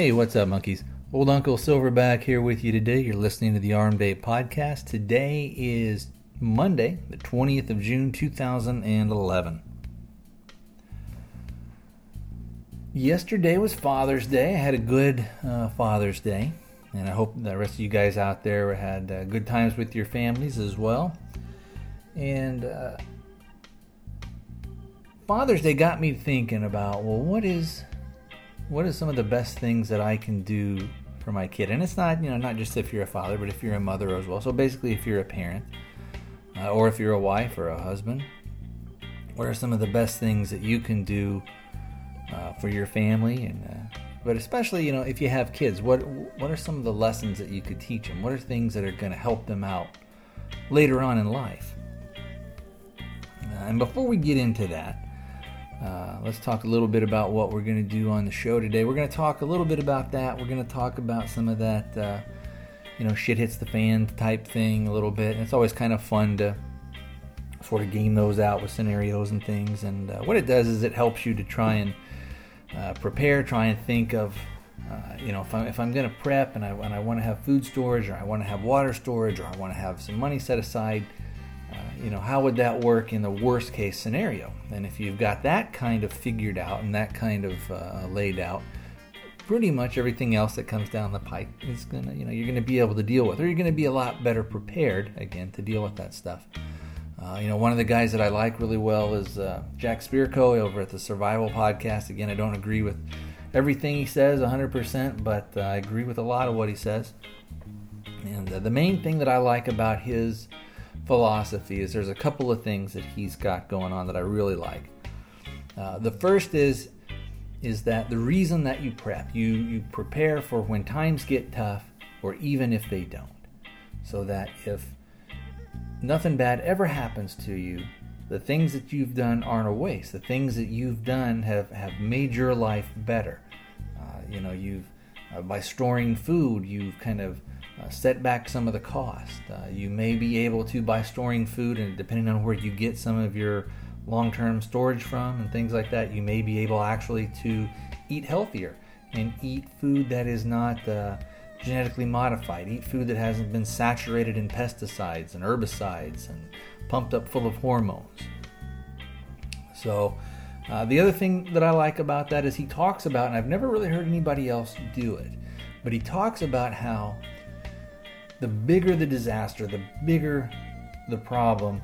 Hey, what's up, monkeys? Old Uncle Silverback here with you today. You're listening to the Armed Ape podcast. Today is Monday, the 20th of June, 2011. Yesterday was Father's Day. I had a good uh, Father's Day, and I hope the rest of you guys out there had uh, good times with your families as well. And uh, Father's Day got me thinking about well, what is what are some of the best things that I can do for my kid? And it's not, you know, not just if you're a father, but if you're a mother as well. So basically, if you're a parent, uh, or if you're a wife or a husband, what are some of the best things that you can do uh, for your family? And uh, but especially, you know, if you have kids, what what are some of the lessons that you could teach them? What are things that are going to help them out later on in life? Uh, and before we get into that. Uh, let's talk a little bit about what we're going to do on the show today. We're going to talk a little bit about that. We're going to talk about some of that, uh, you know, shit hits the fan type thing a little bit. And it's always kind of fun to sort of game those out with scenarios and things. And uh, what it does is it helps you to try and uh, prepare, try and think of, uh, you know, if I'm, if I'm going to prep and I, and I want to have food storage or I want to have water storage or I want to have some money set aside you know, how would that work in the worst case scenario? And if you've got that kind of figured out and that kind of uh, laid out, pretty much everything else that comes down the pipe is gonna, you know, you're gonna be able to deal with, or you're gonna be a lot better prepared again to deal with that stuff. Uh, you know, one of the guys that I like really well is uh, Jack Spirko over at the Survival Podcast. Again, I don't agree with everything he says 100%, but uh, I agree with a lot of what he says. And uh, the main thing that I like about his philosophy is there's a couple of things that he's got going on that I really like. Uh, the first is is that the reason that you prep, you you prepare for when times get tough, or even if they don't, so that if nothing bad ever happens to you, the things that you've done aren't a waste. The things that you've done have have made your life better. Uh, you know, you've uh, by storing food, you've kind of set back some of the cost. Uh, you may be able to, by storing food, and depending on where you get some of your long term storage from and things like that, you may be able actually to eat healthier and eat food that is not uh, genetically modified, eat food that hasn't been saturated in pesticides and herbicides and pumped up full of hormones. So, uh, the other thing that I like about that is he talks about, and I've never really heard anybody else do it, but he talks about how the bigger the disaster, the bigger the problem,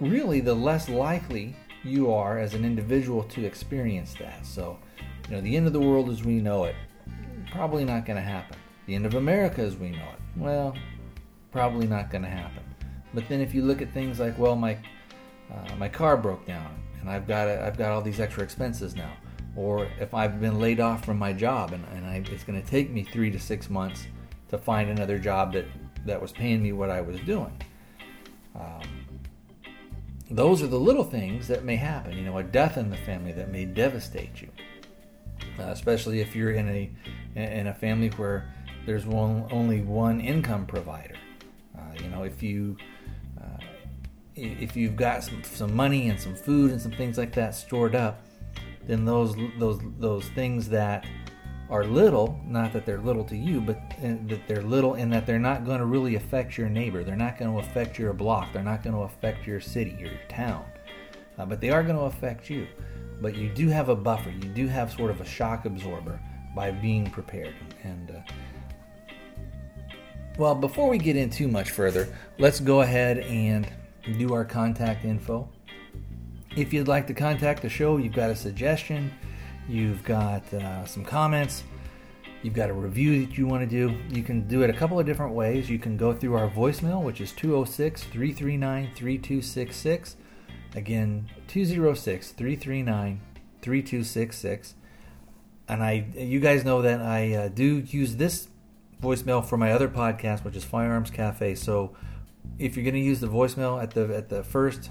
really the less likely you are as an individual to experience that. So, you know, the end of the world as we know it, probably not going to happen. The end of America as we know it, well, probably not going to happen. But then if you look at things like, well, my uh, my car broke down and I've got a, I've got all these extra expenses now, or if I've been laid off from my job and, and I, it's going to take me three to six months to find another job that, that was paying me what I was doing. Um, those are the little things that may happen. You know, a death in the family that may devastate you, uh, especially if you're in a in a family where there's one only one income provider. Uh, you know, if you uh, if you've got some, some money and some food and some things like that stored up, then those those those things that are little, not that they're little to you, but that they're little in that they're not going to really affect your neighbor. They're not going to affect your block. They're not going to affect your city or your town. Uh, but they are going to affect you. But you do have a buffer. You do have sort of a shock absorber by being prepared. And uh, well, before we get in too much further, let's go ahead and do our contact info. If you'd like to contact the show, you've got a suggestion you've got uh, some comments, you've got a review that you want to do, you can do it a couple of different ways. You can go through our voicemail, which is 206 339 3266. Again, 206 339 3266. And I, you guys know that I uh, do use this voicemail for my other podcast, which is Firearms Cafe. So if you're going to use the voicemail at the at the first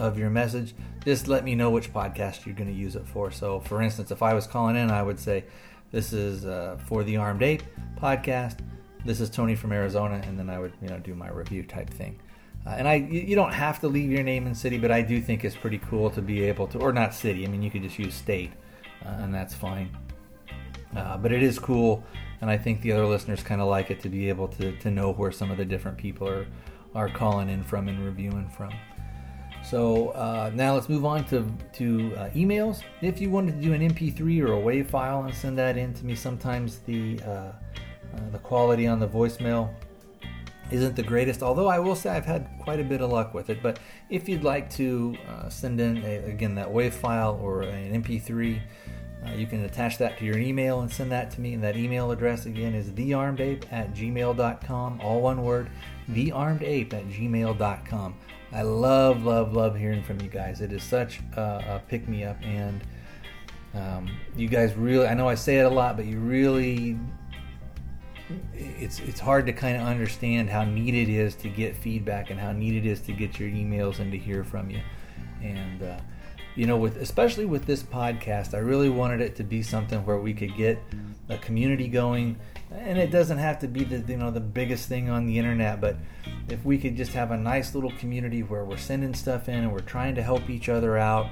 of your message, just let me know which podcast you're going to use it for. So, for instance, if I was calling in, I would say, "This is uh, for the Armed Ape podcast. This is Tony from Arizona," and then I would, you know, do my review type thing. Uh, and I, you don't have to leave your name and city, but I do think it's pretty cool to be able to, or not city. I mean, you could just use state, uh, and that's fine. Uh, but it is cool, and I think the other listeners kind of like it to be able to, to know where some of the different people are, are calling in from and reviewing from. So uh, now let's move on to, to uh, emails. If you wanted to do an MP3 or a WAV file and send that in to me, sometimes the, uh, uh the quality on the voicemail isn't the greatest, although I will say I've had quite a bit of luck with it. But if you'd like to uh, send in, a, again, that WAV file or an MP3, uh, you can attach that to your email and send that to me. And that email address again is thearmedape at gmail.com, all one word, thearmedape at gmail.com. I love, love, love hearing from you guys. It is such a, a pick me up, and um, you guys really, I know I say it a lot, but you really it's it's hard to kind of understand how neat it is to get feedback and how neat it is to get your emails and to hear from you. And uh, you know, with especially with this podcast, I really wanted it to be something where we could get a community going. And it doesn't have to be the you know the biggest thing on the internet, but if we could just have a nice little community where we're sending stuff in and we're trying to help each other out,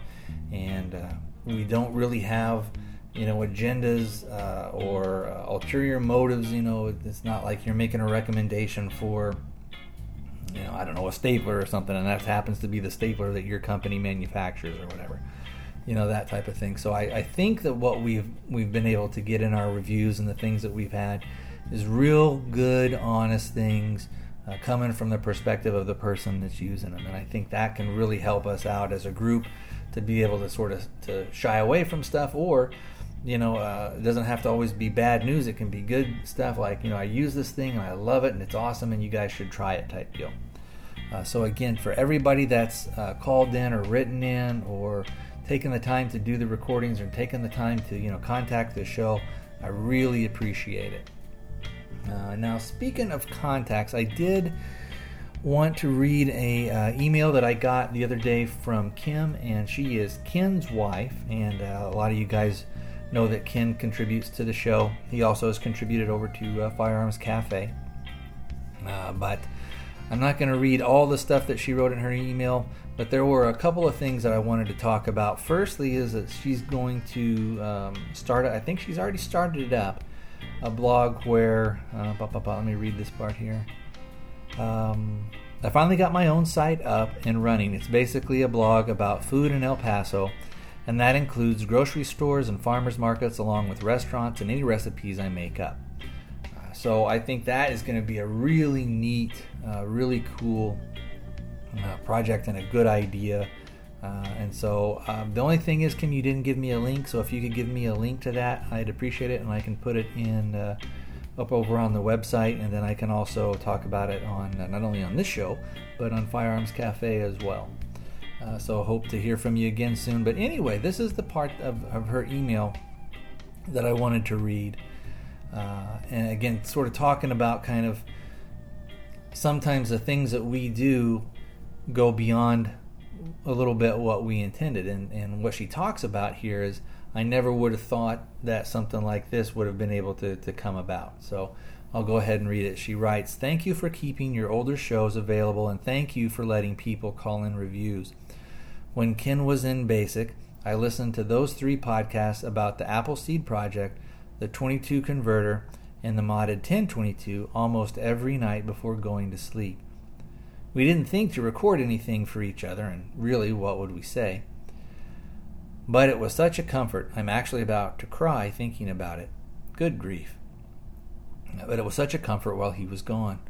and uh, we don't really have you know agendas uh, or uh, ulterior motives you know it's not like you're making a recommendation for you know i don't know a stapler or something and that happens to be the stapler that your company manufactures or whatever you know that type of thing so I, I think that what we've we've been able to get in our reviews and the things that we've had is real good honest things uh, coming from the perspective of the person that's using them and i think that can really help us out as a group to be able to sort of to shy away from stuff or you know, uh, it doesn't have to always be bad news. It can be good stuff like, you know, I use this thing and I love it and it's awesome and you guys should try it type deal. Uh, so, again, for everybody that's uh, called in or written in or taken the time to do the recordings or taking the time to, you know, contact the show, I really appreciate it. Uh, now, speaking of contacts, I did want to read a uh, email that I got the other day from Kim, and she is Ken's wife, and uh, a lot of you guys know that Ken contributes to the show. He also has contributed over to uh, Firearms Cafe. Uh, but I'm not going to read all the stuff that she wrote in her email, but there were a couple of things that I wanted to talk about. Firstly, is that she's going to um, start, I think she's already started it up, a blog where, uh, bah, bah, bah, let me read this part here. Um, I finally got my own site up and running. It's basically a blog about food in El Paso and that includes grocery stores and farmers markets, along with restaurants and any recipes I make up. So I think that is going to be a really neat, uh, really cool uh, project and a good idea. Uh, and so um, the only thing is, Kim, you didn't give me a link. So if you could give me a link to that, I'd appreciate it, and I can put it in uh, up over on the website, and then I can also talk about it on uh, not only on this show, but on Firearms Cafe as well. Uh, so hope to hear from you again soon. But anyway, this is the part of, of her email that I wanted to read. Uh, and again, sort of talking about kind of sometimes the things that we do go beyond a little bit what we intended. And, and what she talks about here is I never would have thought that something like this would have been able to, to come about. So I'll go ahead and read it. She writes Thank you for keeping your older shows available, and thank you for letting people call in reviews. When Ken was in basic, I listened to those three podcasts about the Appleseed Project, the 22 converter, and the modded 1022 almost every night before going to sleep. We didn't think to record anything for each other, and really, what would we say? But it was such a comfort, I'm actually about to cry thinking about it. Good grief. But it was such a comfort while he was gone.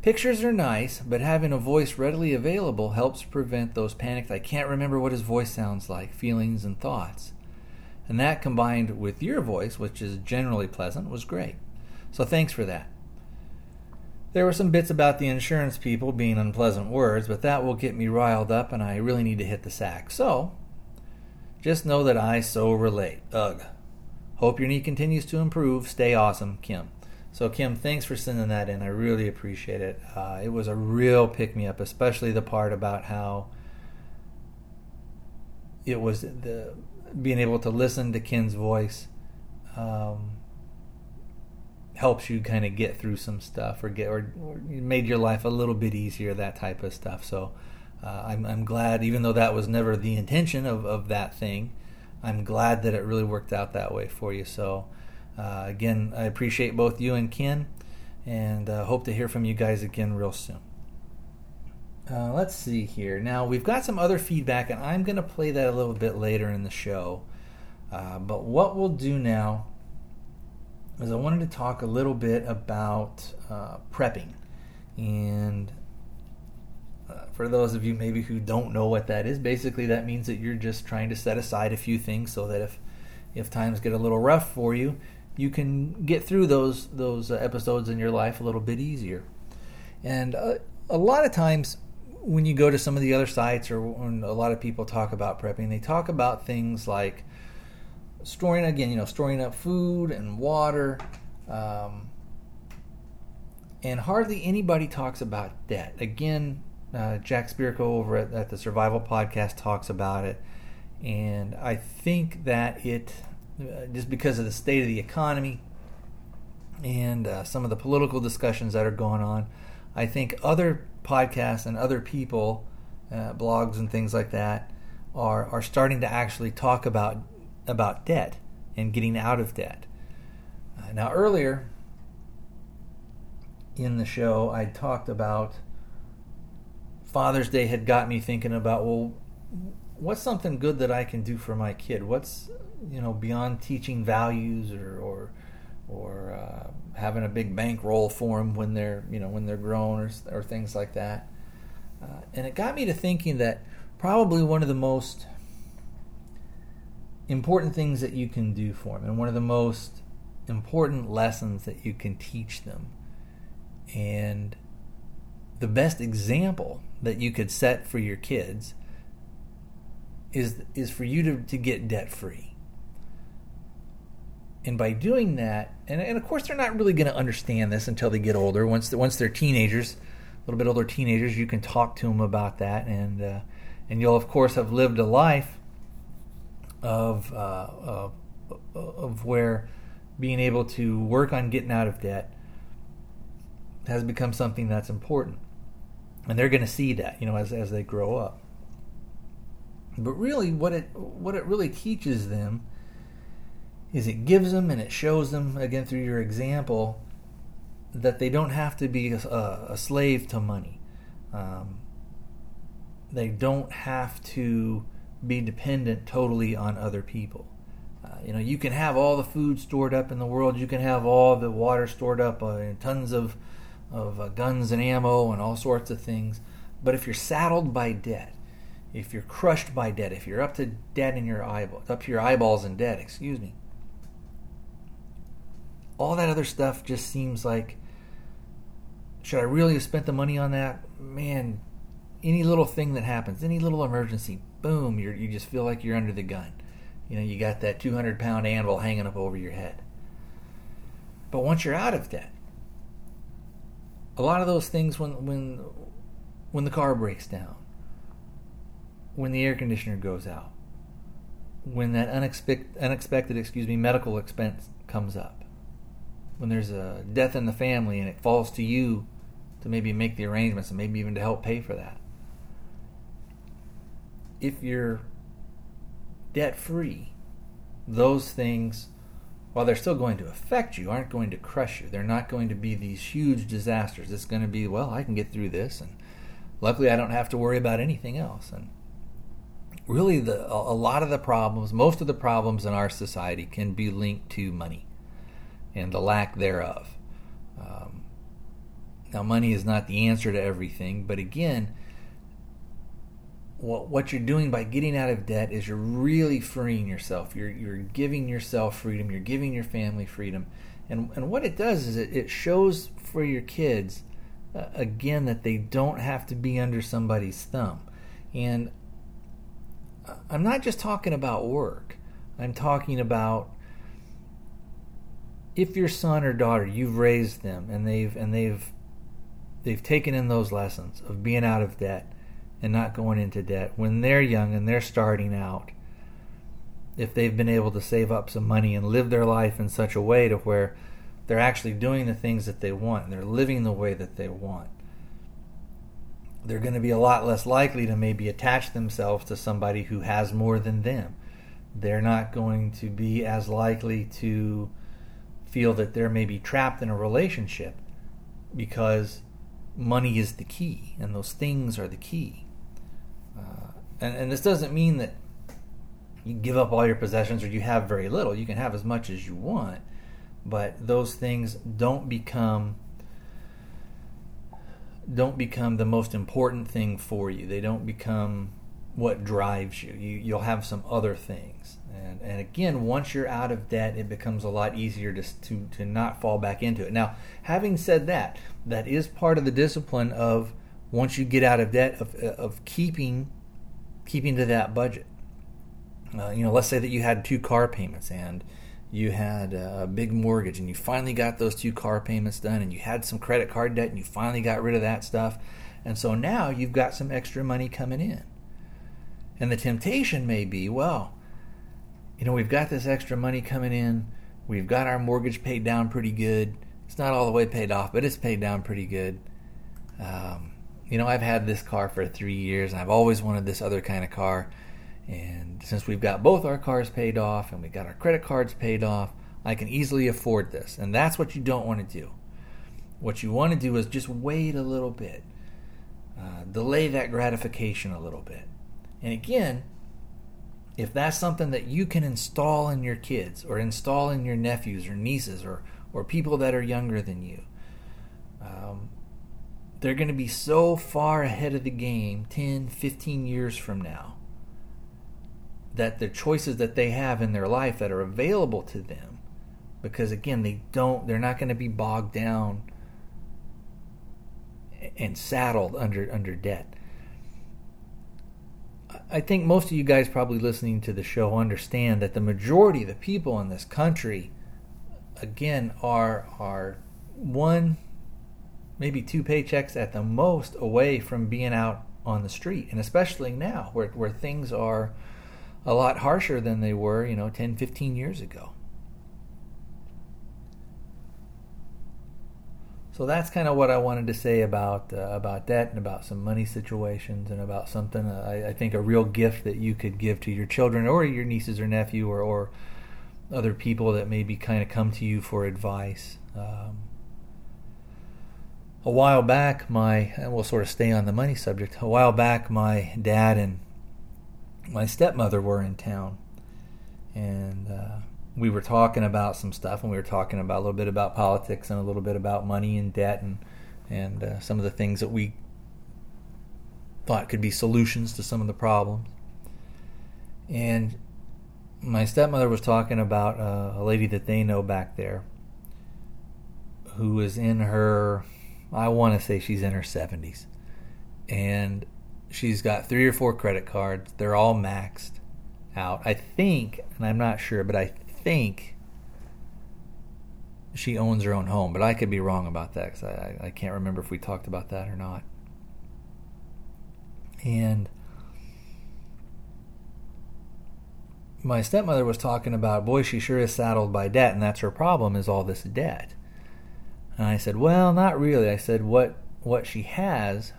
Pictures are nice, but having a voice readily available helps prevent those panicked, I can't remember what his voice sounds like, feelings and thoughts. And that combined with your voice, which is generally pleasant, was great. So thanks for that. There were some bits about the insurance people being unpleasant words, but that will get me riled up and I really need to hit the sack. So, just know that I so relate. Ugh. Hope your knee continues to improve. Stay awesome, Kim. So, Kim, thanks for sending that in. I really appreciate it. Uh, it was a real pick me up, especially the part about how it was the being able to listen to Ken's voice um, helps you kind of get through some stuff or get or, or, made your life a little bit easier. That type of stuff. So, uh, I'm, I'm glad, even though that was never the intention of, of that thing, I'm glad that it really worked out that way for you. So. Uh, again, I appreciate both you and Ken, and uh, hope to hear from you guys again real soon. Uh, let's see here. Now, we've got some other feedback, and I'm going to play that a little bit later in the show. Uh, but what we'll do now is I wanted to talk a little bit about uh, prepping. And uh, for those of you maybe who don't know what that is, basically that means that you're just trying to set aside a few things so that if if times get a little rough for you, you can get through those those uh, episodes in your life a little bit easier. And uh, a lot of times when you go to some of the other sites or when a lot of people talk about prepping, they talk about things like storing again, you know, storing up food and water. Um, and hardly anybody talks about debt. Again, uh, Jack Spirko over at, at, the Survival Podcast talks about it, and I think that it, uh, just because of the state of the economy and uh, some of the political discussions that are going on, I think other podcasts and other people, uh, blogs and things like that, are are starting to actually talk about about debt and getting out of debt. Uh, now, earlier in the show, I talked about Father's Day had got me thinking about well, what's something good that I can do for my kid? What's you know beyond teaching values or or, or uh, having a big bankroll for them when they're you know when they're grown or, or things like that. Uh, and it got me to thinking that probably one of the most important things that you can do for them and one of the most important lessons that you can teach them and the best example that you could set for your kids is is for you to, to get debt free and by doing that, and, and of course they're not really going to understand this until they get older. Once once they're teenagers, a little bit older teenagers, you can talk to them about that, and uh, and you'll of course have lived a life of uh, of where being able to work on getting out of debt has become something that's important, and they're going to see that you know as as they grow up. But really, what it what it really teaches them is it gives them and it shows them again through your example that they don't have to be a, a slave to money. Um, they don't have to be dependent totally on other people. Uh, you know, you can have all the food stored up in the world. You can have all the water stored up, uh, and tons of of uh, guns and ammo and all sorts of things. But if you're saddled by debt, if you're crushed by debt, if you're up to debt in your eyeball, up to your eyeballs in debt, excuse me, all that other stuff just seems like should I really have spent the money on that? Man, any little thing that happens, any little emergency, boom, you you just feel like you're under the gun. You know, you got that 200 pound anvil hanging up over your head. But once you're out of that, a lot of those things when when when the car breaks down, when the air conditioner goes out, when that unexpected unexpected excuse me medical expense comes up, when there's a death in the family and it falls to you to maybe make the arrangements and maybe even to help pay for that. If you're debt free, those things, while they're still going to affect you, aren't going to crush you. They're not going to be these huge disasters. It's going to be, well, I can get through this, and luckily I don't have to worry about anything else. And really, the, a lot of the problems, most of the problems in our society can be linked to money and the lack thereof. Um, now, money is not the answer to everything, but again, what what you're doing by getting out of debt is you're really freeing yourself. You're you're giving yourself freedom. You're giving your family freedom, and and what it does is it, it shows for your kids uh, again that they don't have to be under somebody's thumb. And I'm not just talking about work. I'm talking about if your son or daughter you've raised them and they've and they've they've taken in those lessons of being out of debt and not going into debt when they're young and they're starting out if they've been able to save up some money and live their life in such a way to where they're actually doing the things that they want and they're living the way that they want they're going to be a lot less likely to maybe attach themselves to somebody who has more than them. They're not going to be as likely to feel that they're maybe trapped in a relationship because money is the key and those things are the key. Uh, and, and this doesn't mean that you give up all your possessions or you have very little. You can have as much as you want, but those things don't become don't become the most important thing for you. They don't become what drives you. you you'll have some other things. And, and again, once you're out of debt, it becomes a lot easier to, to, to not fall back into it. Now, having said that, that is part of the discipline of once you get out of debt, of, of keeping keeping to that budget. Uh, you know, let's say that you had two car payments and you had a big mortgage and you finally got those two car payments done and you had some credit card debt and you finally got rid of that stuff. And so now you've got some extra money coming in. And the temptation may be, well, you know, we've got this extra money coming in. We've got our mortgage paid down pretty good. It's not all the way paid off, but it's paid down pretty good. Um, you know, I've had this car for three years and I've always wanted this other kind of car and since we've got both our cars paid off and we've got our credit cards paid off, I can easily afford this. And that's what you don't want to do. What you want to do is just wait a little bit, uh, delay that gratification a little bit. And again, if that's something that you can install in your kids or install in your nephews or nieces or, or people that are younger than you, um, they're going to be so far ahead of the game 10, 15 years from now that the choices that they have in their life that are available to them because again they don't they're not going to be bogged down and saddled under under debt I think most of you guys probably listening to the show understand that the majority of the people in this country again are are one maybe two paychecks at the most away from being out on the street and especially now where where things are a lot harsher than they were, you know, 10, 15 years ago. So that's kind of what I wanted to say about uh, about that and about some money situations and about something uh, I, I, think a real gift that you could give to your children or your nieces or nephew or, or other people that maybe kind of come to you for advice. Um, a while back, my and we'll sort of stay on the money subject. A while back, my dad and my stepmother were in town, and uh, we were talking about some stuff, and we were talking about a little bit about politics and a little bit about money and debt and and uh, some of the things that we thought could be solutions to some of the problems. And my stepmother was talking about uh, a lady that they know back there who is in her, I want to say she's in her 70s. And she's got three or four credit cards. They're all maxed out. I think, and I'm not sure, but I think she owns her own home. But I could be wrong about that because I, I can't remember if we talked about that or not. And my stepmother was talking about, boy, she sure is saddled by debt, and that's her problem is all this debt. And I said, well, not really. I said, what what she has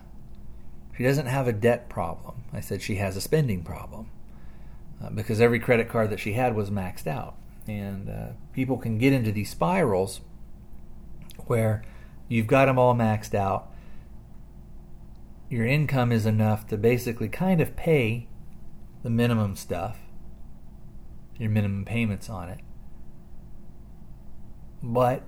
she doesn't have a debt problem. I said she has a spending problem uh, because every credit card that she had was maxed out. And uh, people can get into these spirals where you've got them all maxed out. Your income is enough to basically kind of pay the minimum stuff, your minimum payments on it. But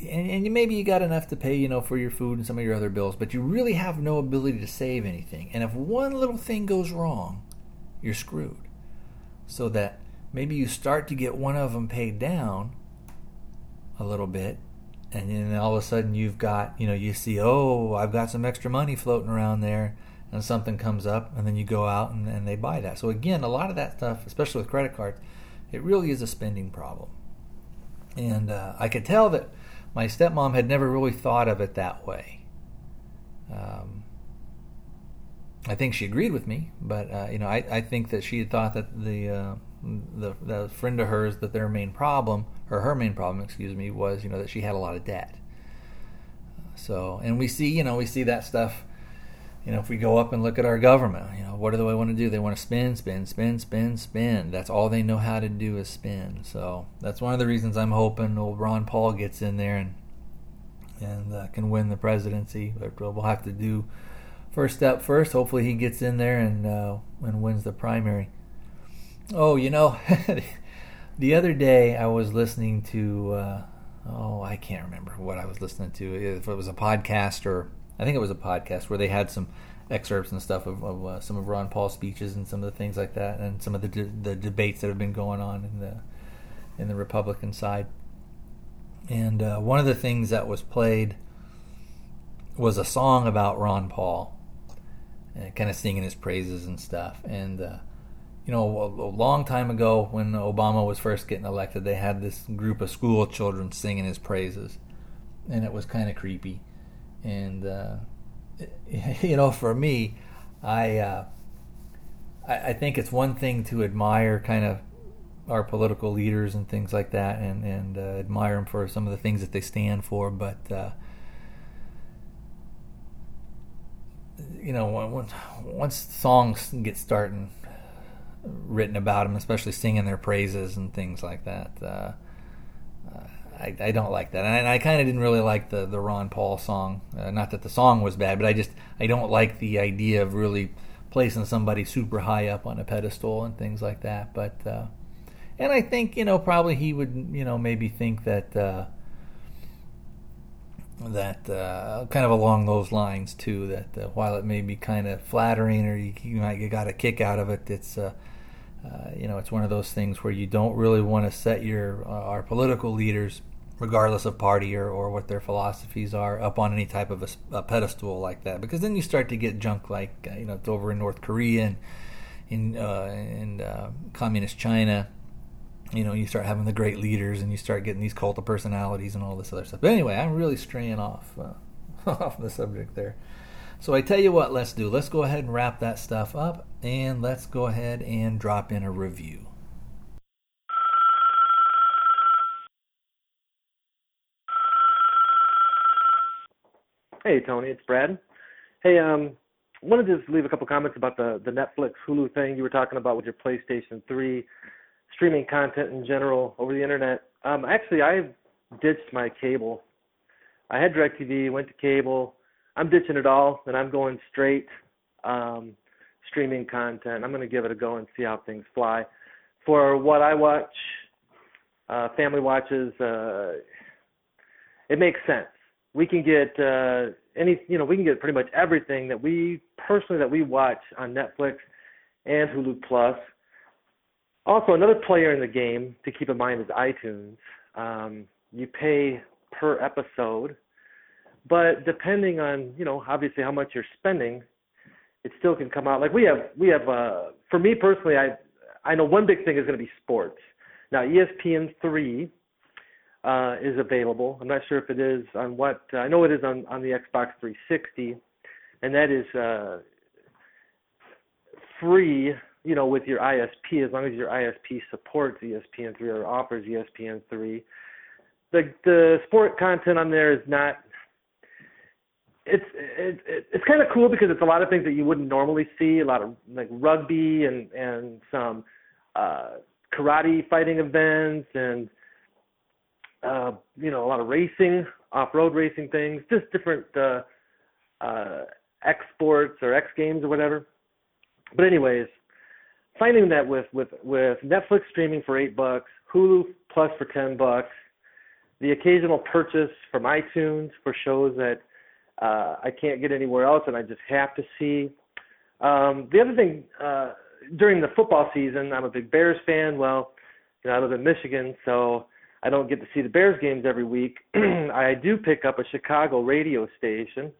and, and maybe you got enough to pay, you know, for your food and some of your other bills, but you really have no ability to save anything. And if one little thing goes wrong, you're screwed. So that maybe you start to get one of them paid down a little bit, and then all of a sudden you've got, you know, you see, oh, I've got some extra money floating around there, and something comes up, and then you go out and, and they buy that. So again, a lot of that stuff, especially with credit cards, it really is a spending problem. And uh, I could tell that my stepmom had never really thought of it that way. Um, I think she agreed with me, but uh, you know, I, I think that she had thought that the, uh, the the friend of hers that their main problem, or her main problem, excuse me, was you know that she had a lot of debt. So, and we see, you know, we see that stuff you know, if we go up and look at our government, you know, what do they want to do? They want to spin, spin, spin, spin, spin. That's all they know how to do is spin. So that's one of the reasons I'm hoping old Ron Paul gets in there and and uh, can win the presidency. But we'll have to do first step first. Hopefully he gets in there and uh, and wins the primary. Oh, you know, the other day I was listening to. Uh, oh, I can't remember what I was listening to. If it was a podcast or I think it was a podcast where they had some excerpts and stuff of, of uh, some of Ron Paul's speeches and some of the things like that, and some of the de- the debates that have been going on in the in the Republican side. And uh, one of the things that was played was a song about Ron Paul, uh, kind of singing his praises and stuff. And uh, you know, a, a, long time ago when Obama was first getting elected, they had this group of school children singing his praises, and it was kind of creepy and uh, you know, for me, I, uh, I, I think it's one thing to admire kind of our political leaders and things like that, and and uh, admire them for some of the things that they stand for, but. Uh, you know, when, once songs get starting written about them, especially singing their praises and things like that, uh, I, I don't like that, and I, I kind of didn't really like the the Ron Paul song. Uh, not that the song was bad, but I just I don't like the idea of really placing somebody super high up on a pedestal and things like that. But uh, and I think you know probably he would you know maybe think that uh, that uh, kind of along those lines too. That uh, while it may be kind of flattering or you, you might get got a kick out of it, it's uh, uh, you know, it's one of those things where you don't really want to set your uh, our political leaders, regardless of party or, or what their philosophies are, up on any type of a, a pedestal like that, because then you start to get junk like uh, you know it's over in North Korea and in uh, in uh, communist China. You know, you start having the great leaders, and you start getting these cult of personalities and all this other stuff. But anyway, I'm really straying off off the subject there. So I tell you what, let's do. Let's go ahead and wrap that stuff up and let's go ahead and drop in a review. Hey Tony, it's Brad. Hey, um, wanted to just leave a couple comments about the the Netflix Hulu thing you were talking about with your PlayStation 3 streaming content in general over the internet. Um, actually, I ditched my cable. I had DirecTV, went to cable, I'm ditching it all and I'm going straight um, streaming content. I'm going to give it a go and see how things fly. For what I watch, uh, family watches, uh, it makes sense. We can get uh, any, you know, we can get pretty much everything that we personally that we watch on Netflix and Hulu Plus. Also, another player in the game to keep in mind is iTunes. Um, you pay per episode but depending on you know obviously how much you're spending it still can come out. Like we have we have uh for me personally i i know one big thing is going to be sports. Now espn 3 uh is available. I'm not sure if it is on what uh, i know it is on on the xbox 360 and that is uh free you know with your isp as long as your isp supports espn 3 or offers espn 3 the the sport content on there is not it's it, it, it's kind of cool because it's a lot of things that you wouldn't normally see. A lot of like rugby and and some uh, karate fighting events and uh, you know a lot of racing, off-road racing things, just different uh, uh, X sports or X games or whatever. But anyways, finding that with with with Netflix streaming for eight bucks, Hulu Plus for ten bucks, the occasional purchase from iTunes for shows that uh, I can't get anywhere else, and I just have to see. Um, the other thing, uh, during the football season, I'm a big Bears fan. Well, you know, I live in Michigan, so I don't get to see the Bears games every week. I do pick up a Chicago radio station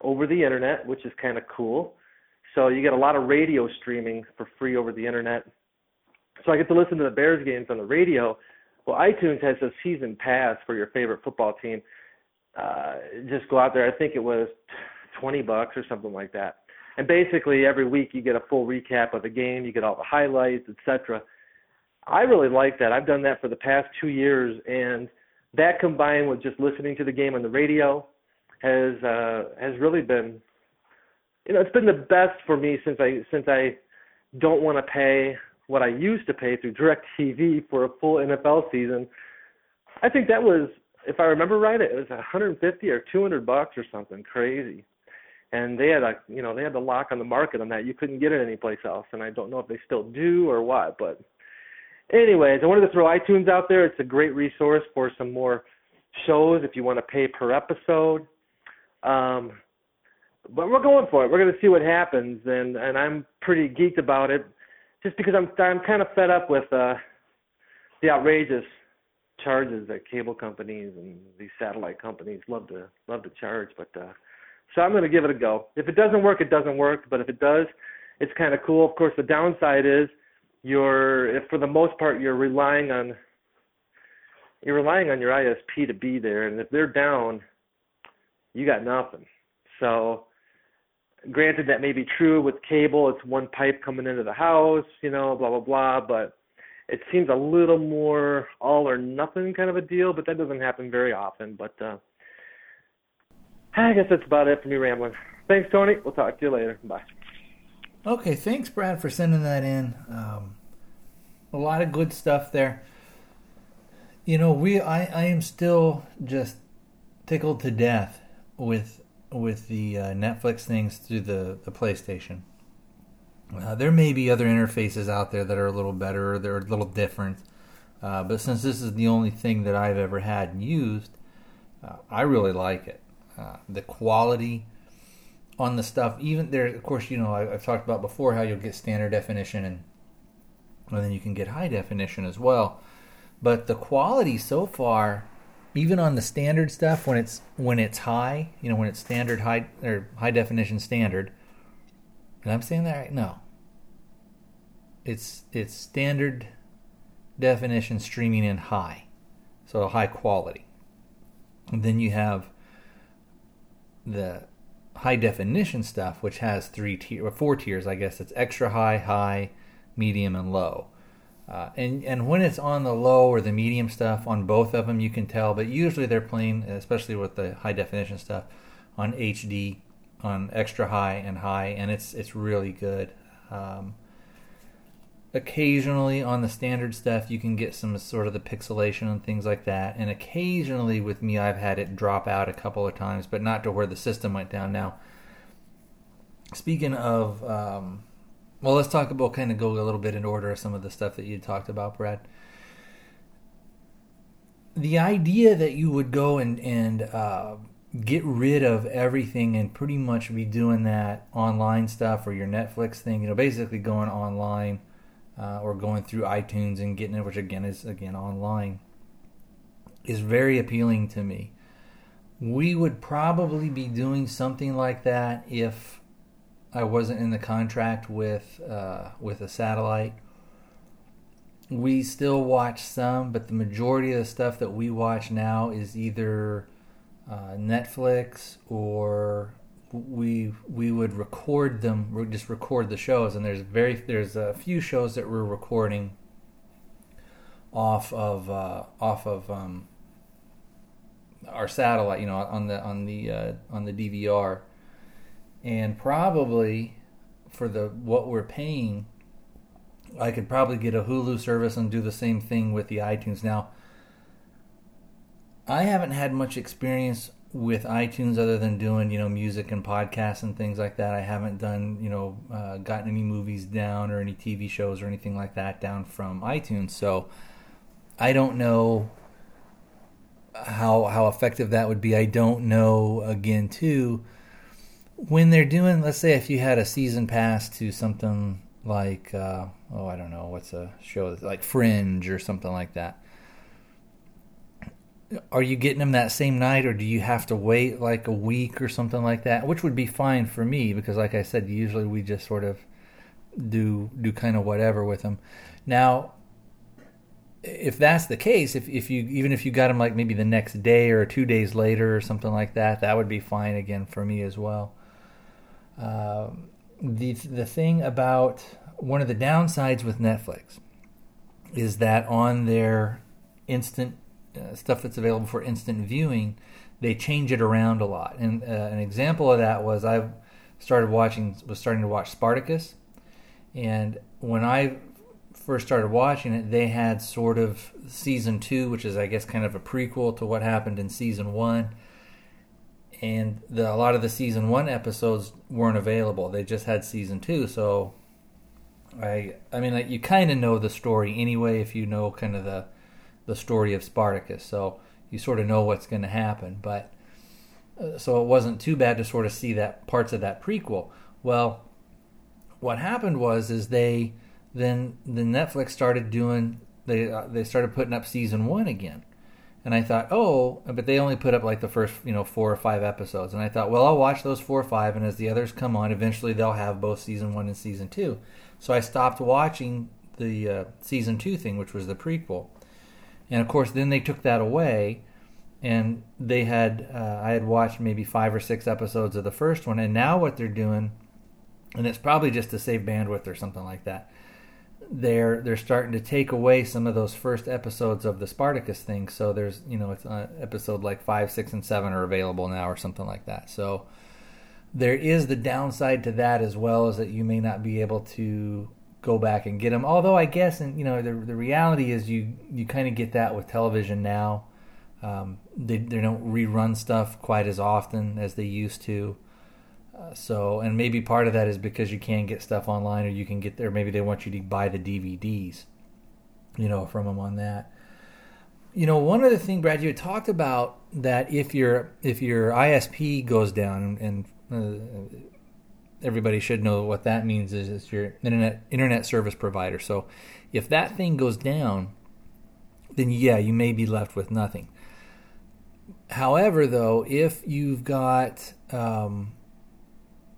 over the internet, which is kind of cool. So you get a lot of radio streaming for free over the internet. So I get to listen to the Bears games on the radio. Well, iTunes has a season pass for your favorite football team uh, just go out there. I think it was 20 bucks or something like that. And basically every week you get a full recap of the game, you get all the highlights, etc. I really like that. I've done that for the past 2 years and that combined with just listening to the game on the radio has uh has really been you know it's been the best for me since I since I don't want to pay what I used to pay through DirecTV for a full NFL season. I think that was, if I remember right, it was 150 or 200 bucks or something crazy. And they had a, you know, they had the lock on the market on that. You couldn't get it anyplace else, and I don't know if they still do or what. But, anyways, I wanted to throw iTunes out there. It's a great resource for some more shows if you want to pay per episode. Um, but we're going for it. We're going to see what happens, and and I'm pretty geeked about it just because I'm I'm kind of fed up with uh, the outrageous charges that cable companies and these satellite companies love to love to charge. But uh, so I'm going to give it a go. If it doesn't work, it doesn't work. But if it does, it's kind of cool. Of course, the downside is you're if for the most part you're relying on you're relying on your ISP to be there, and if they're down, you got nothing. So granted that may be true with cable it's one pipe coming into the house you know blah blah blah but it seems a little more all or nothing kind of a deal but that doesn't happen very often but uh i guess that's about it for me rambling. Thanks tony. We'll talk to you later. Bye. Okay thanks brad for sending that in. Um, a lot of good stuff there. You know we i i am still just tickled to death with with the uh, Netflix things through the, the PlayStation. Uh, there may be other interfaces out there that are a little better, or they're a little different. Uh, but since this is the only thing that I've ever had and used, uh, I really like it. Uh, the quality on the stuff, even there, of course, you know, I, have talked about before how you'll get standard definition and, and then you can get high definition as well. But the quality so far even on the standard stuff when it's when it's high, you know, when it's standard high or high definition standard. And I'm saying that right? No. It's it's standard definition streaming in high. So high quality. And then you have the high definition stuff which has three tier or four tiers, I guess. It's extra high, high, medium and low. Uh, and and when it's on the low or the medium stuff on both of them, you can tell. But usually they're playing, especially with the high definition stuff, on HD, on extra high and high, and it's it's really good. Um, occasionally on the standard stuff, you can get some sort of the pixelation and things like that. And occasionally with me, I've had it drop out a couple of times, but not to where the system went down. Now, speaking of um, well, let's talk about kind of go a little bit in order of some of the stuff that you talked about, Brad. The idea that you would go and and uh, get rid of everything and pretty much be doing that online stuff or your Netflix thing, you know, basically going online uh, or going through iTunes and getting it, which again is again online, is very appealing to me. We would probably be doing something like that if I wasn't in the contract with uh, with a satellite. We still watch some, but the majority of the stuff that we watch now is either uh, Netflix or we we would record them. We just record the shows, and there's very there's a few shows that we're recording off of uh, off of um, our satellite. You know, on the on the uh, on the DVR and probably for the what we're paying I could probably get a Hulu service and do the same thing with the iTunes now I haven't had much experience with iTunes other than doing you know music and podcasts and things like that I haven't done you know uh, gotten any movies down or any TV shows or anything like that down from iTunes so I don't know how how effective that would be I don't know again too when they're doing, let's say, if you had a season pass to something like, uh, oh, I don't know, what's a show like Fringe or something like that. Are you getting them that same night, or do you have to wait like a week or something like that? Which would be fine for me because, like I said, usually we just sort of do do kind of whatever with them. Now, if that's the case, if if you even if you got them like maybe the next day or two days later or something like that, that would be fine again for me as well. Um, the the thing about one of the downsides with Netflix is that on their instant uh, stuff that's available for instant viewing, they change it around a lot. And uh, an example of that was I started watching was starting to watch Spartacus, and when I first started watching it, they had sort of season two, which is I guess kind of a prequel to what happened in season one. And the, a lot of the season one episodes weren't available; they just had season two. So, I I mean, like, you kind of know the story anyway if you know kind of the the story of Spartacus. So you sort of know what's going to happen. But uh, so it wasn't too bad to sort of see that parts of that prequel. Well, what happened was is they then the Netflix started doing they uh, they started putting up season one again, and I thought, oh, but they only put up like the first you know four or five episodes, and I thought, well, I'll watch those four or five, and as the others come on, eventually they'll have both season one and season two. So I stopped watching the uh, season two thing, which was the prequel, and of course then they took that away and they had uh, I had watched maybe five or six episodes of the first one, and now what they're doing, and it's probably just to save bandwidth or something like that. They're they're starting to take away some of those first episodes of the Spartacus thing. So there's you know it's uh, episode like five, six, and seven are available now or something like that. So there is the downside to that as well as that you may not be able to go back and get them. Although I guess and you know the the reality is you you kind of get that with television now um, they they don't rerun stuff quite as often as they used to. Uh, so, and maybe part of that is because you can get stuff online, or you can get there. Maybe they want you to buy the DVDs, you know, from them on that. You know, one other thing, Brad, you talked about that if your if your ISP goes down, and, uh, everybody should know what that means is it's your internet internet service provider. So, if that thing goes down, then yeah, you may be left with nothing. However, though, if you've got um,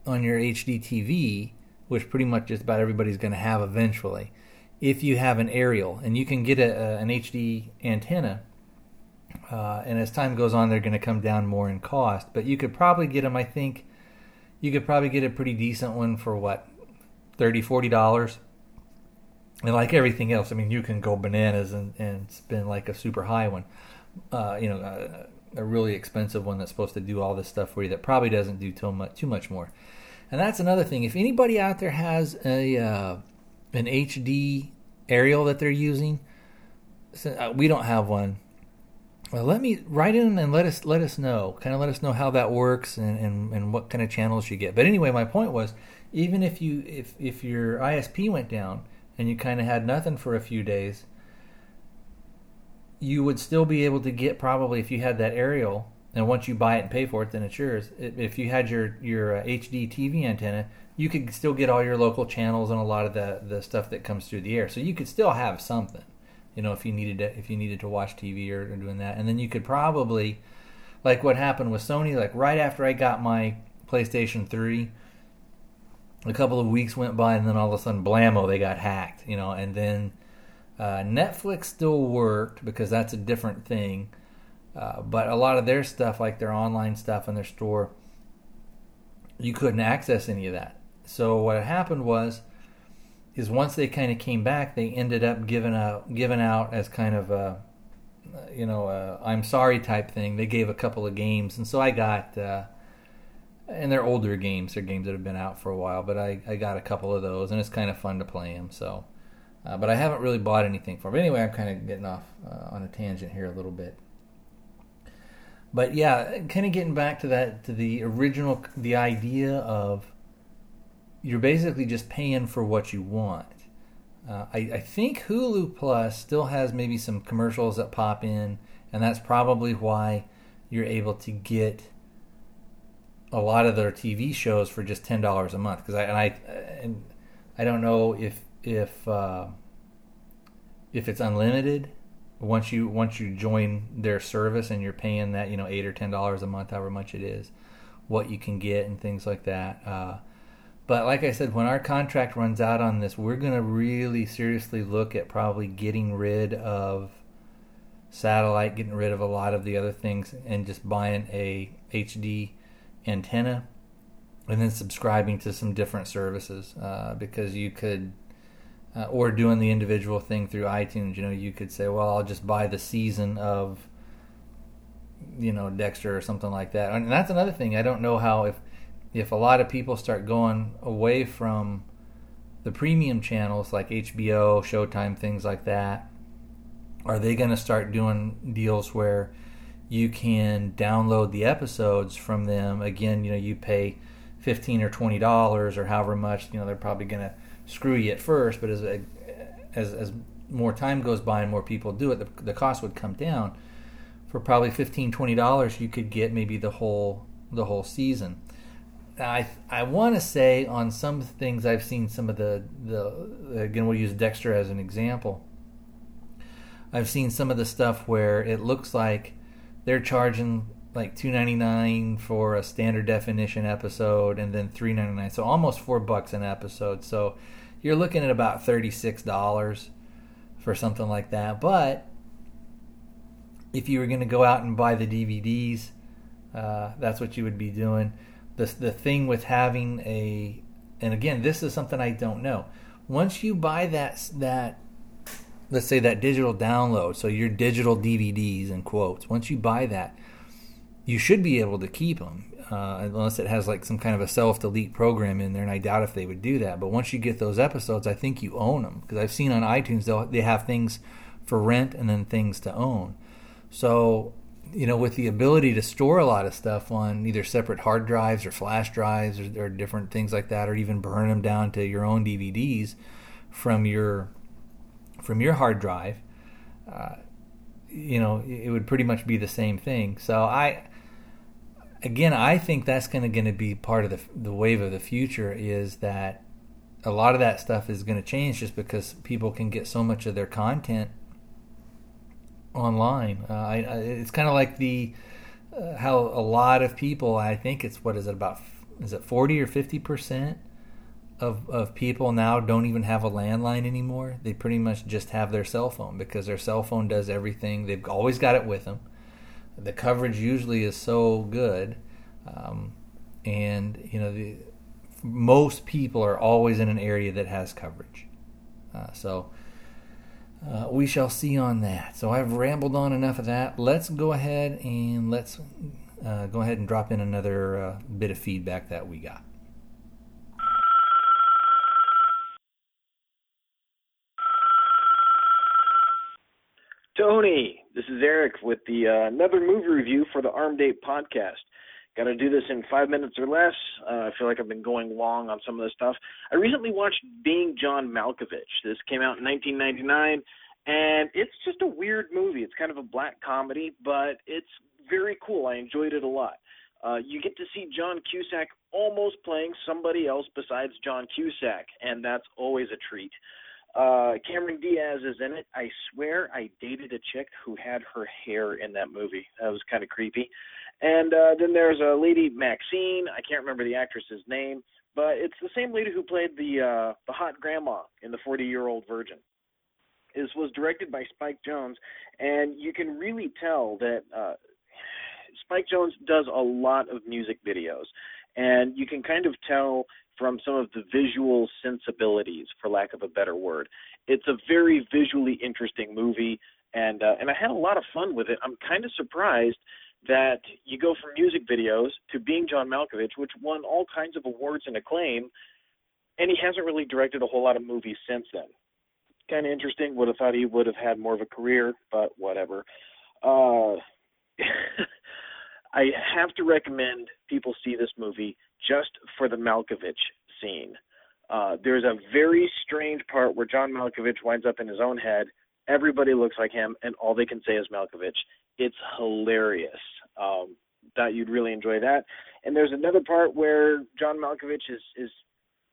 on your HD TV, which pretty much just about everybody's going to have eventually, if you have an aerial and you can get a, a, an HD antenna, uh, and as time goes on, they're going to come down more in cost. But you could probably get them. I think you could probably get a pretty decent one for what 30 40 dollars and like everything else i mean you can go bananas and, and spend like a super high one uh, you know uh, a really expensive one that's supposed to do all this stuff for you that probably doesn't do too much too much more. And that's another thing. If anybody out there has a uh, an HD aerial that they're using, uh, we don't have one. Well, let me write in and let us let us know. Kind of let us know how that works and, and, and what kind of channels you get. But anyway, my point was, even if you if if your ISP went down and you kind of had nothing for a few days, you would still be able to get probably if you had that aerial and once you buy it and pay for it then it's yours if you had your your uh, hd tv antenna you could still get all your local channels and a lot of the the stuff that comes through the air so you could still have something you know if you needed to if you needed to watch tv or, or doing that. And then you could probably like what happened with sony like right after i got my playstation 3 a couple of weeks went by and then all of a sudden blammo they got hacked you know. And then uh, Netflix still worked because that's a different thing, uh, but a lot of their stuff, like their online stuff and their store, you couldn't access any of that. So what happened was, is once they kind of came back, they ended up giving out giving out as kind of a, you know, a I'm sorry type thing. They gave a couple of games, and so I got. Uh, and they're older games. They're games that have been out for a while, but I, I got a couple of those, and it's kind of fun to play them. So uh, but I haven't really bought anything for. But anyway, I'm kind of getting off uh, on a tangent here a little bit. But yeah, kind of getting back to that to the original the idea of you're basically just paying for what you want. Uh, I, I think Hulu Plus still has maybe some commercials that pop in, and that's probably why you're able to get a lot of their TV shows for just ten dollars a month. Because I and I and I don't know if if uh, if it's unlimited once you once you join their service and you're paying that you know eight or ten dollars a month however much it is what you can get and things like that uh, but like i said when our contract runs out on this we're going to really seriously look at probably getting rid of satellite getting rid of a lot of the other things and just buying a hd antenna and then subscribing to some different services uh, because you could uh, or doing the individual thing through iTunes. You know, you could say, well, I'll just buy the season of, you know, Dexter or something like that. And that's another thing. I don't know how if if a lot of people start going away from the premium channels like HBO, Showtime, things like that, are they going to start doing deals where you can download the episodes from them? Again, you know, you pay 15 or 20 dollars or however much, you know, they're probably going to screw you at first, but as as as more time goes by and more people do it, the, the cost would come down. For probably 15 20 dollars, you could get maybe the whole the whole season. I I want to say on some things I've seen some of the the again we'll use Dexter as an example. I've seen some of the stuff where it looks like they're charging like two ninety nine for a standard definition episode and then three ninety nine, so almost four bucks an episode. So you're looking at about thirty six dollars for something like that. But if you were going to go out and buy the DVDs, uh, that's what you would be doing the the thing with having a and again this is something I don't know. Once you buy that that let's say that digital download, so your digital DVDs and quotes, once you buy that, you should be able to keep them. Uh, unless it has like some kind of a self delete program in there, and I doubt if they would do that. But once you get those episodes, I think you own them because I've seen on iTunes they they have things for rent and then things to own. So you know, with the ability to store a lot of stuff on either separate hard drives or flash drives or, or, different things like that, or even burn them down to your own DVDs from your from your hard drive, uh, you know, it would pretty much be the same thing. So I, again, I think that's going to going to be part of the the wave of the future is that a lot of that stuff is going to change just because people can get so much of their content online. Uh, I, I, it's kind of like the uh, how a lot of people. I think it's what is it about? Is it forty or fifty percent of of people now don't even have a landline anymore? They pretty much just have their cell phone because their cell phone does everything. They've always got it with them. The coverage usually is so good, um, and you know the most people are always in an area that has coverage. Uh, so uh, we shall see on that. So I've rambled on enough of that. Let's go ahead and let's uh, go ahead and drop in another uh, bit of feedback that we got. Tony, this is Eric with the uh, another movie review for the Armed Ape podcast. Got to do this in five minutes or less. Uh, I feel like I've been going long on some of this stuff. I recently watched Being John Malkovich. This came out in 1999, and it's just a weird movie. It's kind of a black comedy, but it's very cool. I enjoyed it a lot. Uh, you get to see John Cusack almost playing somebody else besides John Cusack, and that's always a treat. Uh, Cameron Diaz is in it. I swear I dated a chick who had her hair in that movie. That was kind of creepy. And uh, then there's a lady Maxine. I can't remember the actress's name, but it's the same lady who played the uh, the hot grandma in the 40 Year Old Virgin. This was directed by Spike Jonze, and you can really tell that uh, Spike Jonze does a lot of music videos, and you can kind of tell from some of the visual sensibilities, for lack of a better word. It's a very visually interesting movie, and uh, and I had a lot of fun with it. I'm kind of surprised that you go from music videos to being John Malkovich, which won all kinds of awards and acclaim, and he hasn't really directed a whole lot of movies since then. Kind of interesting. Would have thought he would have had more of a career, but whatever. Uh, I have to recommend people see this movie just for the Malkovich scene. Uh, there's a very strange part where John Malkovich winds up in his own head. Everybody looks like him, and all they can say is Malkovich. It's hilarious. Um, that you'd really enjoy that. And there's another part where John Malkovich is is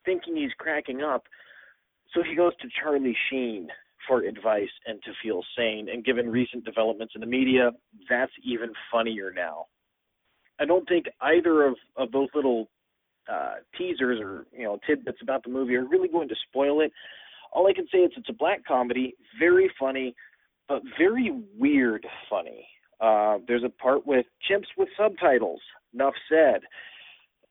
thinking he's cracking up, so he goes to Charlie Sheen for advice and to feel sane. And given recent developments in the media, that's even funnier now. I don't think either of of those little uh, teasers or you know tidbits about the movie are really going to spoil it. All I can say is it's a black comedy, very funny, but very weird funny. Uh, there's a part with chimps with subtitles. Enough said.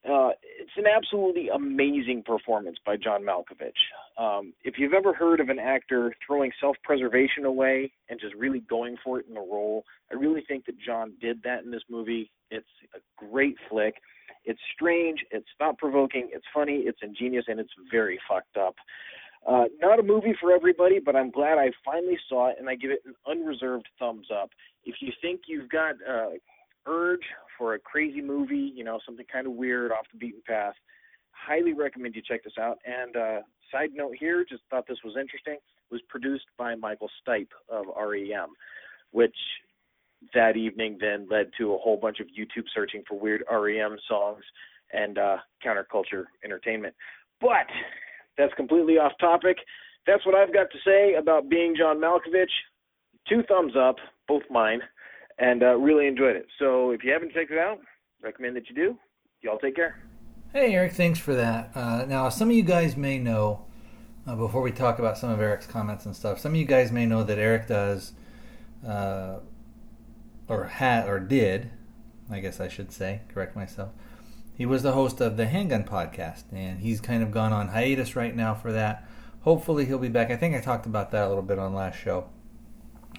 Uh, it's an absolutely amazing performance by John Malkovich. Um, if you've ever heard of an actor throwing self-preservation away and just really going for it in the role, I really think that John did that in this movie. It's a great flick. It's strange, it's thought provoking, it's funny, it's ingenious, and it's very fucked up. Uh, not a movie for everybody, but I'm glad I finally saw it, and I give it an unreserved thumbs up. If you think you've got uh, urge for a crazy movie, you know, something kind of weird, off the beaten path, highly recommend you check this out. And uh, side note here, just thought this was interesting, was produced by Michael Stipe of REM, which that evening then led to a whole bunch of YouTube searching for weird REM songs and uh, counterculture entertainment. But that's completely off topic. That's what I've got to say about being John Malkovich. Two thumbs up, both mine, and uh, really enjoyed it. So if you haven't checked it out, recommend that you do. Y'all take care. Hey, Eric, thanks for that. Uh, now, some of you guys may know, uh, before we talk about some of Eric's comments and stuff, some of you guys may know that Eric does, uh, or had, or did, I guess I should say, correct myself. He was the host of the Handgun Podcast, and he's kind of gone on hiatus right now for that. Hopefully, he'll be back. I think I talked about that a little bit on last show.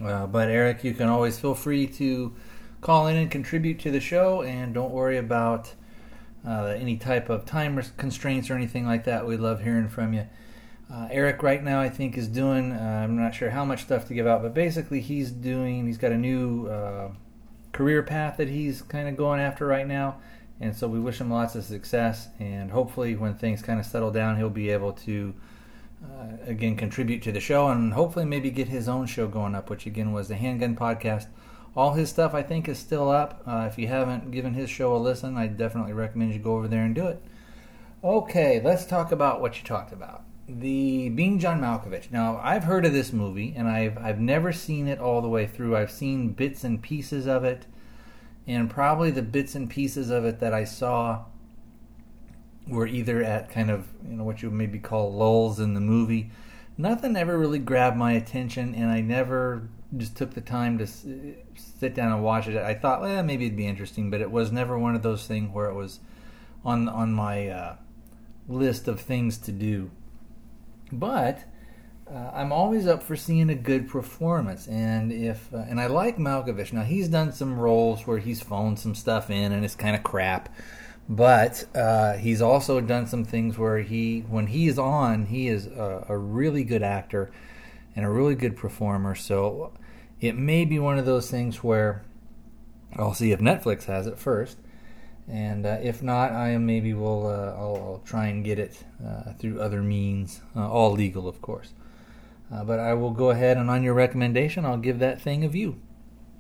Uh, but Eric, you can always feel free to call in and contribute to the show, and don't worry about uh, any type of time constraints or anything like that. We love hearing from you. Uh, Eric right now I think is doing uh, I'm not sure how much stuff to give out, but basically he's doing he's got a new uh, career path that he's kind of going after right now, and so we wish him lots of success. And hopefully when things kind of settle down, he'll be able to. Uh, again, contribute to the show and hopefully maybe get his own show going up, which again was the Handgun Podcast all his stuff I think is still up. Uh, if you haven't given his show a listen, I definitely recommend you go over there and do it. Okay, let's talk about what you talked about. The Being John Malkovich. Now, I've heard of this movie and I've I've never seen it all the way through. I've seen bits and pieces of it, and probably the bits and pieces of it that I saw were either at kind of you know what you would maybe call lulls in the movie. Nothing ever really grabbed my attention, and I never just took the time to sit down and watch it. I thought, well, maybe it'd be interesting, but it was never one of those things where it was on on my uh, list of things to do. But uh, I'm always up for seeing a good performance, and if uh, and I like Malkovich. Now he's done some roles where he's phoned some stuff in, and it's kind of crap. But uh, he's also done some things where he, when he is on, he is a, a really good actor and a really good performer. So it may be one of those things where I'll see if Netflix has it first, and uh, if not, I maybe will uh, I'll, I'll, try and get it uh, through other means, all legal, of course. Uh, but I will go ahead and on your recommendation, I'll give that thing a view.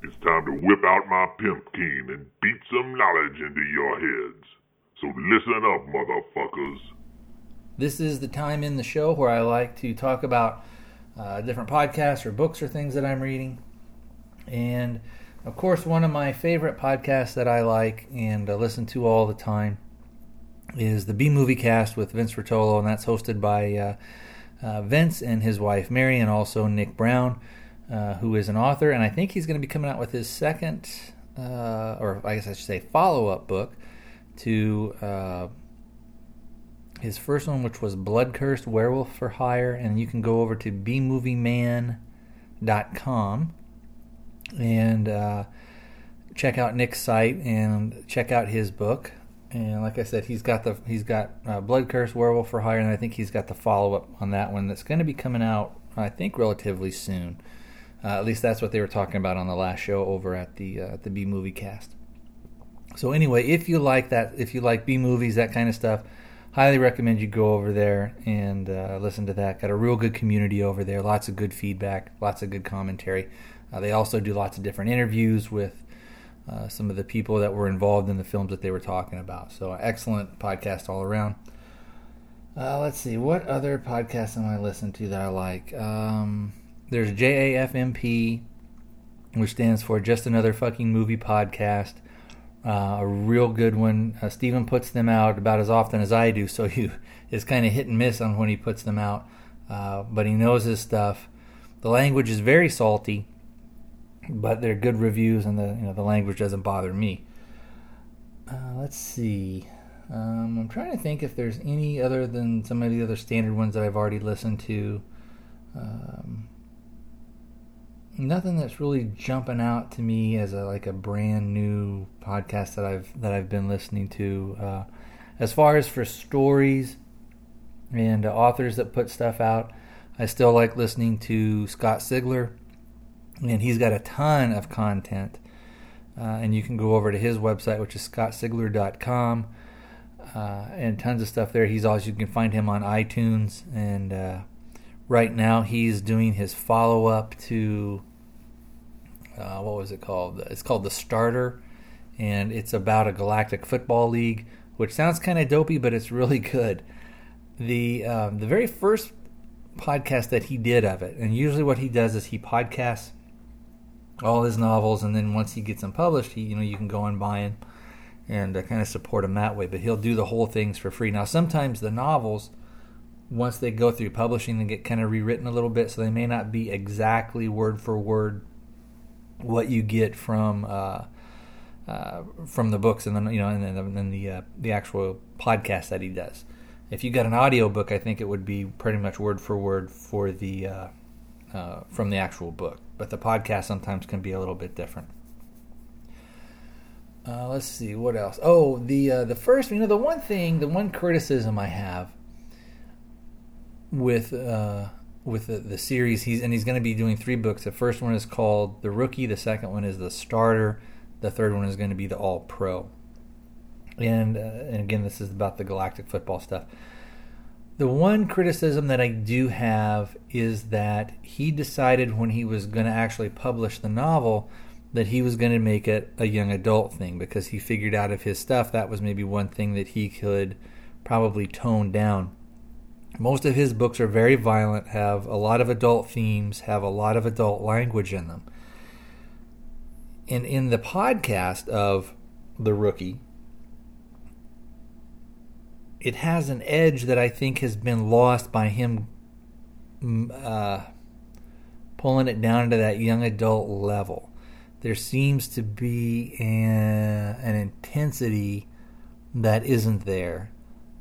It's time to whip out my pimp cane and beat some knowledge into your heads. So listen up, motherfuckers. This is the time in the show where I like to talk about uh, different podcasts or books or things that I'm reading. And of course, one of my favorite podcasts that I like and uh, listen to all the time is the B Movie Cast with Vince Rotolo, and that's hosted by uh, Vince and his wife Mary, and also Nick Brown, uh, who is an author. And I think he's going to be coming out with his second, uh, or I guess I should say, follow up book to uh, his first one, which was Blood Cursed Werewolf for Hire. And you can go over to bmovieman.com and uh, check out Nick's site and check out his book. And like I said, he's got the he's got uh, Blood Curse Werewolf for Hire, and I think he's got the follow up on that one that's going to be coming out, I think, relatively soon. Uh, at least that's what they were talking about on the last show over at the uh, the B Movie Cast. So anyway, if you like that, if you like B movies, that kind of stuff, highly recommend you go over there and uh, listen to that. Got a real good community over there, lots of good feedback, lots of good commentary. Uh, they also do lots of different interviews with uh, some of the people that were involved in the films that they were talking about. So, excellent podcast all around. Uh, let's see, what other podcasts am I listening to that I like? Um, there's JAFMP, which stands for Just Another Fucking Movie Podcast. Uh, a real good one. Uh, Steven puts them out about as often as I do, so he it's kind of hit and miss on when he puts them out. Uh, but he knows his stuff. The language is very salty, but they're good reviews, and the you know the language doesn't bother me. Uh, let's see. Um, I'm trying to think if there's any other than some of the other standard ones that I've already listened to. Um, nothing that's really jumping out to me as a like a brand new podcast that I've that I've been listening to. Uh, As far as for stories and uh, authors that put stuff out, I still like listening to Scott Sigler, and he's got a ton of content. Uh, and you can go over to his website, which is scottsigler.com, uh, and tons of stuff there. He's also you can find him on iTunes, and uh, right now he's doing his follow up to uh, what was it called? It's called the Starter, and it's about a galactic football league, which sounds kind of dopey, but it's really good. The um, the very first podcast that he did of it, and usually what he does is he podcasts all his novels, and then once he gets them published, he, you know you can go and buy them and uh, kind of support him that way. But he'll do the whole things for free. Now sometimes the novels, once they go through publishing, they get kind of rewritten a little bit, so they may not be exactly word for word what you get from. Uh, uh, from the books and then you know and then, and then the uh, the actual podcast that he does. If you got an audio book, I think it would be pretty much word for word for the uh, uh, from the actual book. But the podcast sometimes can be a little bit different. Uh, let's see what else. Oh, the uh, the first, you know, the one thing, the one criticism I have with uh, with the, the series, he's and he's going to be doing three books. The first one is called The Rookie. The second one is The Starter. The third one is going to be The All Pro. And uh, and again, this is about the galactic football stuff. The one criticism that I do have is that he decided when he was going to actually publish the novel that he was going to make it a young adult thing because he figured out of his stuff that was maybe one thing that he could probably tone down. Most of his books are very violent, have a lot of adult themes, have a lot of adult language in them. And in the podcast of The Rookie, it has an edge that I think has been lost by him mm, uh, pulling it down to that young adult level. There seems to be an, an intensity that isn't there.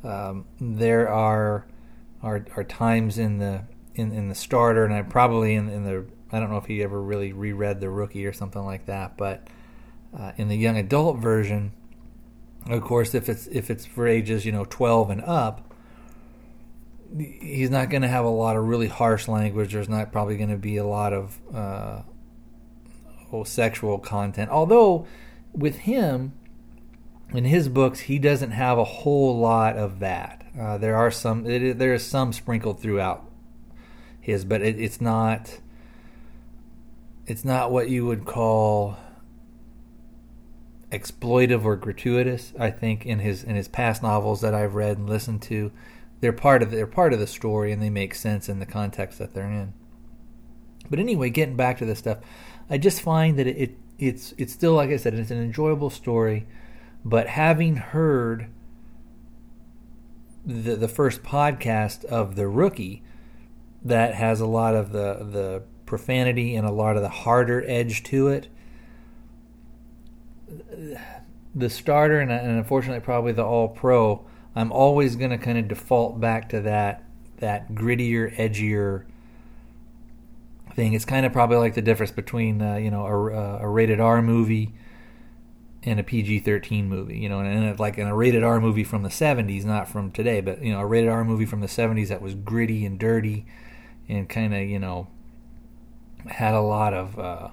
Um, there are, are are times in the in, in the starter, and I probably in, in the I don't know if he ever really reread the rookie or something like that, but uh, in the young adult version, of course, if it's if it's for ages you know 12 and up, he's not going to have a lot of really harsh language. There's not probably going to be a lot of uh, oh, sexual content. Although with him, in his books, he doesn't have a whole lot of that. Uh, there are some it, there is some sprinkled throughout his, but it, it's not it's not what you would call exploitive or gratuitous. I think in his in his past novels that I've read and listened to, they're part of they're part of the story and they make sense in the context that they're in. But anyway, getting back to this stuff, I just find that it, it it's it's still like I said, it's an enjoyable story, but having heard the the first podcast of the rookie that has a lot of the the profanity and a lot of the harder edge to it the starter and, and unfortunately probably the all pro, I'm always going to kind of default back to that that grittier, edgier thing. It's kind of probably like the difference between uh, you know a, a, rated R movie and a PG-13 movie. You know, and, and like in a rated R movie from the 70s, not from today, but you know a rated R movie from the 70s that was gritty and dirty and kind of you know had a lot of uh,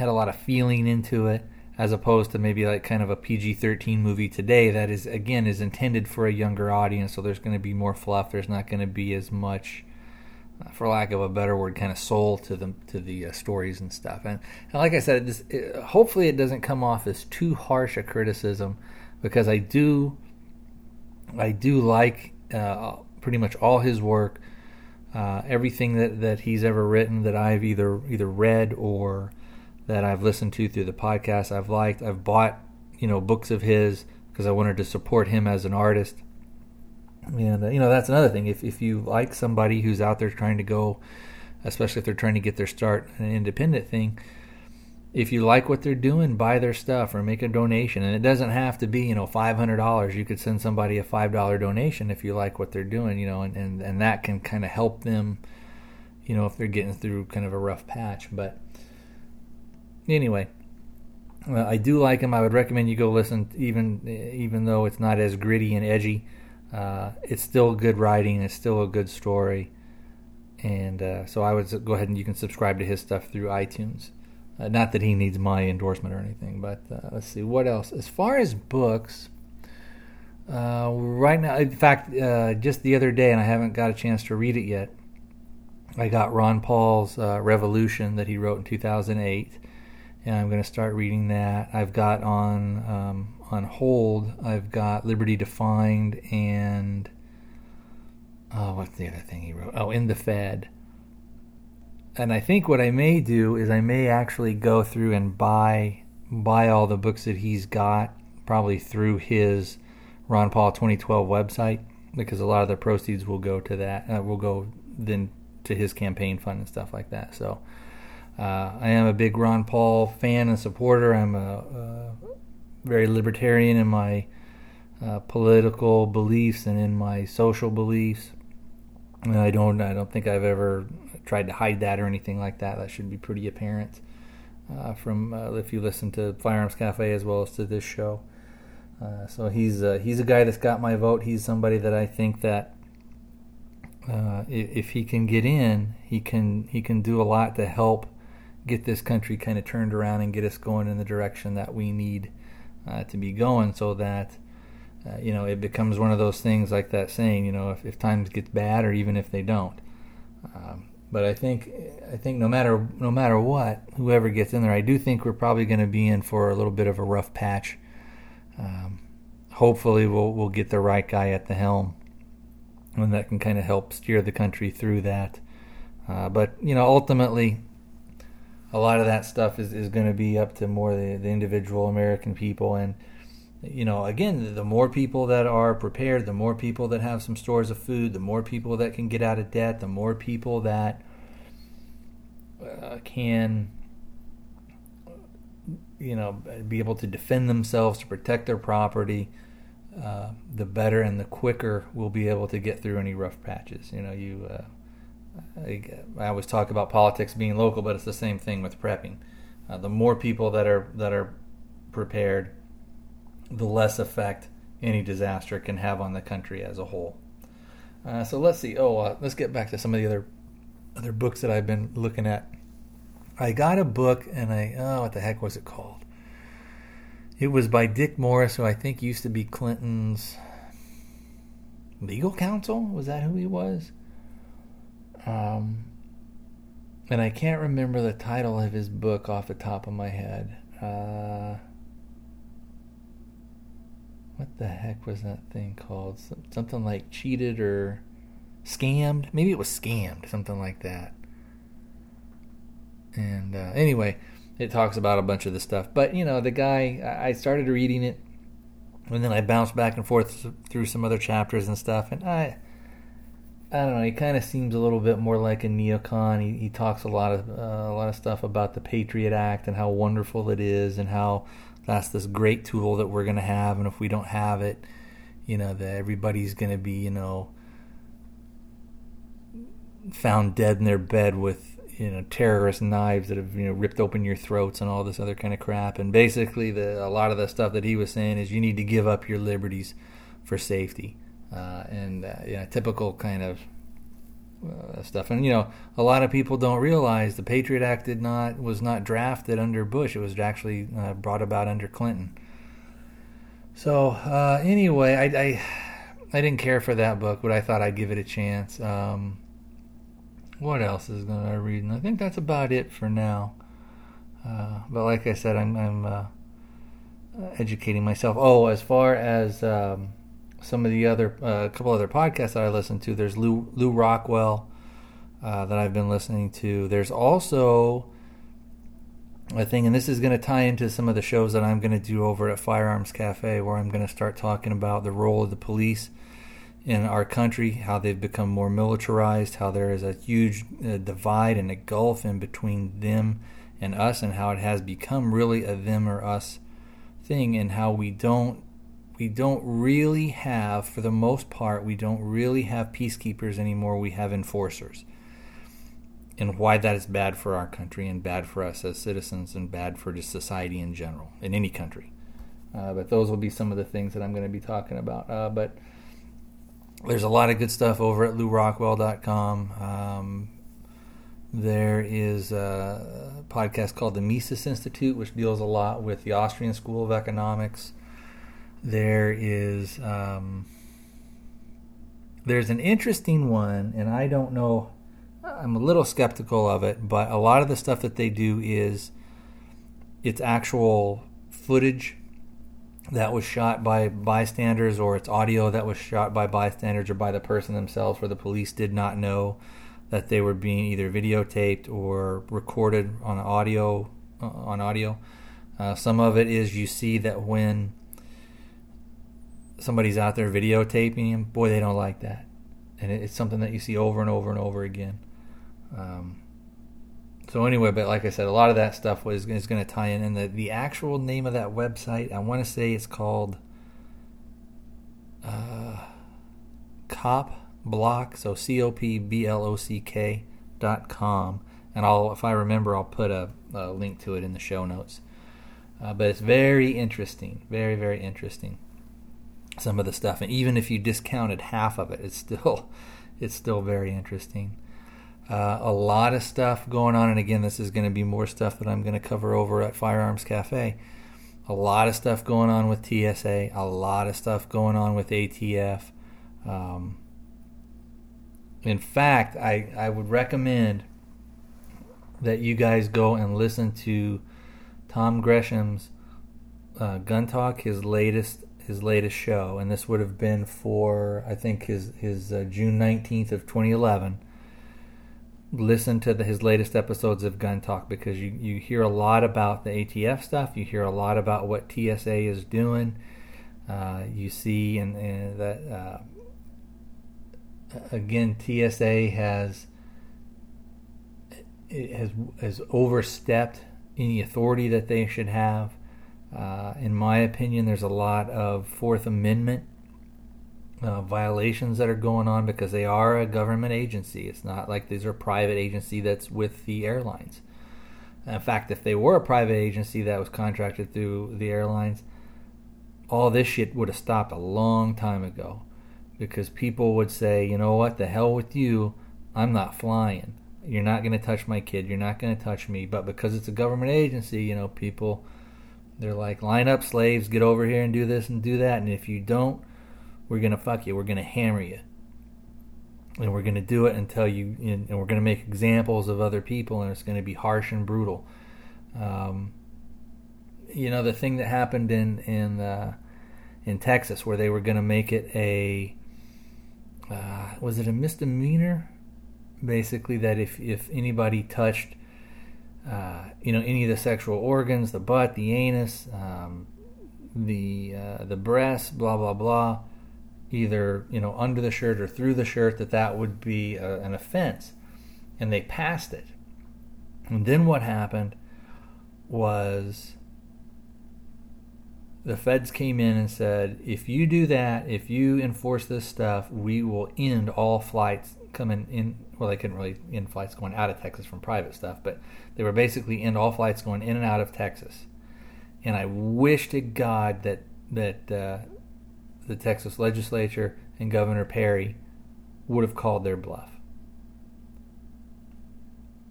had a lot of feeling into it as opposed to maybe like kind of a PG-13 movie today that is again is intended for a younger audience so there's going to be more fluff. There's not going to be as much uh, for lack of a better word kind of soul to the to the uh, stories and stuff. And, and like I said this, it, hopefully it doesn't come off as too harsh a criticism because I do I do like uh, pretty much all his work. Uh, everything that, that he's ever written that I've either either read or that I've listened to through the podcast. I've liked. I've bought you know books of his because I wanted to support him as an artist. And uh, you know that's another thing. If if you like somebody who's out there trying to go, especially if they're trying to get their start in an independent thing, if you like what they're doing, buy their stuff or make a donation. And it doesn't have to be, you know, five hundred dollars. You could send somebody a five dollar donation if you like what they're doing, you know, and, and, and that can kind of help them, you know, if they're getting through kind of a rough patch. But anyway, Uh, I do like him. I would recommend you go listen, even even though it's not as gritty and edgy. Uh, it's still good writing. It's still a good story, and uh, so I would go ahead and you can subscribe to his stuff through iTunes. Uh, not that he needs my endorsement or anything, but uh, let's see what else. As far as books, uh, right now, in fact, just the other day, and I haven't got a chance to read it yet. I got Ron Paul's Revolution that he wrote in 2008 and I'm going to start reading that. I've got on um, on hold. I've got Liberty Defined and oh, what's the other thing he wrote? Oh, End the Fed. And I think what I may do is I may actually go through and buy buy all the books that he's got, probably through his Ron Paul 2012 website, because a lot of the proceeds will go to that. Uh, will go then to his campaign fund and stuff like that. So uh, I am a big Ron Paul fan and supporter. I'm a, a very libertarian in my uh, political beliefs and in my social beliefs. And I don't, I don't think I've ever tried to hide that or anything like that. That should be pretty apparent uh, from uh, if you listen to Firearms Cafe as well as to this show. Uh, so he's uh, he's a guy that's got my vote. He's somebody that I think that if he can get in, he can he can do a lot to help get this country kind of turned around and get us going in the direction that we need uh, to be going so that uh, you know it becomes one of those things like that saying you know if, if times get bad or even if they don't. Um, but I think I think no matter no matter what whoever gets in there I do think we're probably going to be in for a little bit of a rough patch. Um, hopefully we'll we'll get the right guy at the helm and that can kind of help steer the country through that. Uh, but you know ultimately a lot of that stuff is, is going to be up to more the, the individual American people. And, you know, again, the more people that are prepared, the more people that have some stores of food, the more people that can get out of debt, the more people that uh, can, you know, be able to defend themselves, to protect their property. Uh, the better and the quicker we'll be able to get through any rough patches. You know, you uh, I, always talk about politics being local, but it's the same thing with prepping. Uh, the more people that are that are prepared, the less effect any disaster can have on the country as a whole. Uh, so let's see. Oh, uh, let's get back to some of the other other books that I've been looking at. I got a book, and I oh, what the heck was it called? It was by Dick Morris, who I think used to be Clinton's legal counsel. Was that who he was? Um, and I can't remember the title of his book off the top of my head. Uh, what the heck was that thing called? Something like cheated or scammed? Maybe it was scammed, something like that. And uh, anyway, it talks about a bunch of the stuff. But you know, the guy, I started reading it, and then I bounced back and forth through some other chapters and stuff, and I I don't know. He kind of seems a little bit more like a neocon. He, he talks a lot of uh, a lot of stuff about the Patriot Act and how wonderful it is, and how that's this great tool that we're going to have, and if we don't have it, you know, that everybody's going to be, you know, found dead in their bed with you know terrorist knives that have you know ripped open your throats and all this other kind of crap. And basically, the a lot of the stuff that he was saying is you need to give up your liberties for safety uh, and uh, typical kind of uh, stuff. And you know, a lot of people don't realize the Patriot Act did not was not drafted under Bush. It was actually uh, brought about under Clinton. So uh, anyway, I, I, I didn't care for that book, but I thought I'd give it a chance. Um, what else is going to read? And I think that's about it for now. Uh, but like I said, I'm, I'm educating myself. Oh, as far as um, some of the other uh, a couple other podcasts that I listen to. There's Lou Lew Rockwell uh, that I've been listening to. There's also a thing, and this is going to tie into some of the shows that I'm going to do over at Firearms Cafe, where I'm going to start talking about the role of the police in our country, how they've become more militarized, how there is a huge uh, divide and a gulf in between them and us, and how it has become really a them or us thing, and how we don't we don't really have, for the most part, we don't really have peacekeepers anymore. We have enforcers. and why that is bad for our country and bad for us as citizens and bad for just society in general in any country. Uh, but those will be some of the things that I'm going to be talking about. Uh, but there's a lot of good stuff over at LewRockwell.com. Um, there is a podcast called the Mises Institute, which deals a lot with the Austrian School of Economics. There is um, there's an interesting one, and I don't know I'm a little skeptical of it, but a lot of the stuff that they do is it's actual footage that was shot by bystanders or it's audio that was shot by bystanders or by the person themselves where the police did not know that they were being either videotaped or recorded on audio uh, on audio. Uh, some of it is you see that when somebody's out there videotaping him boy they don't like that and it's something that you see over and over and over again um, so anyway, but like I said, a lot of that stuff was is going to tie in. And the the actual name of that website, I want to say it's called uh, Cop Block. So C O P B L O C K dot com. And I'll, if I remember, I'll put a, a link to it in the show notes. Uh, but it's very interesting, very very interesting. Some of the stuff, and even if you discounted half of it, it's still it's still very interesting. Uh, a lot of stuff going on, and again, this is going to be more stuff that I'm going to cover over at Firearms Cafe. A lot of stuff going on with TSA, a lot of stuff going on with ATF. Um, in fact, I, I would recommend that you guys go and listen to Tom Gresham's uh, Gun Talk, his latest his latest show, and this would have been for I think his his uh, June nineteenth of 2011 listen to the, his latest episodes of Gun Talk because you, you hear a lot about the ATF stuff. You hear a lot about what TSA is doing. Uh, you see and, that uh, again TSA has has has overstepped any authority that they should have. Uh, in my opinion, there's a lot of Fourth Amendment uh, violations that are going on because they are a government agency. It's not like these are a private agency that's with the airlines. In fact, if they were a private agency that was contracted through the airlines, all this shit would have stopped a long time ago because people would say, you know what, the hell with you, I'm not flying. You're not going to touch my kid. You're not going to touch me. But because it's a government agency, you know, people, they're like, line up slaves, get over here and do this and do that. And if you don't, we're gonna fuck you. We're gonna hammer you, and we're gonna do it until you. And we're gonna make examples of other people, and it's gonna be harsh and brutal. Um, you know the thing that happened in in uh, in Texas where they were gonna make it a uh, was it a misdemeanor? Basically, that if if anybody touched uh, you know any of the sexual organs, the butt, the anus, um, the uh, the breast, blah blah blah, either you know under the shirt or through the shirt that that would be a, an offense. And they passed it. And then what happened was the feds came in and said if you do that if you enforce this stuff we will end all flights coming in well they couldn't really end flights going out of texas from private stuff but they were basically end all flights going in and out of texas and i wish to god that that uh, the Texas legislature and Governor Perry would have called their bluff.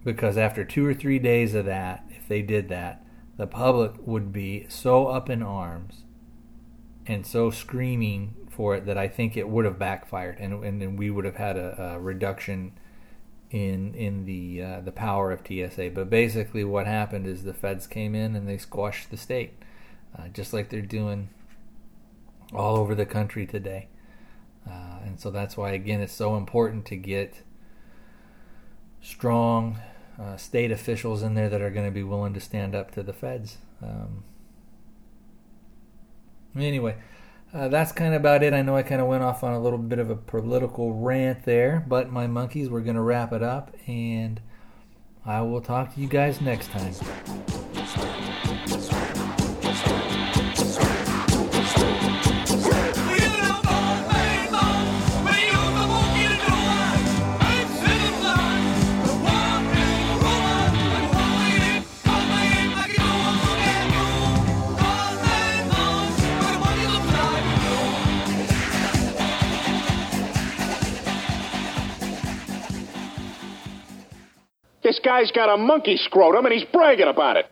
Because after two or three days of that, if they did that, the public would be so up in arms and so screaming for it that I think it would have backfired, and and then we would have had a, a reduction in in the uh, the power of TSA. But basically, what happened is the feds came in and they squashed the state, uh, just like they're doing all over the country today. Uh, and so that's why, again, it's so important to get strong uh, state officials in there that are going to be willing to stand up to the feds. Um, anyway, uh, that's kind of about it. I know I kind of went off on a little bit of a political rant there, but my monkeys, we're going to wrap it up, and I will talk to you guys next time. This guy's got a monkey scrotum and he's bragging about it.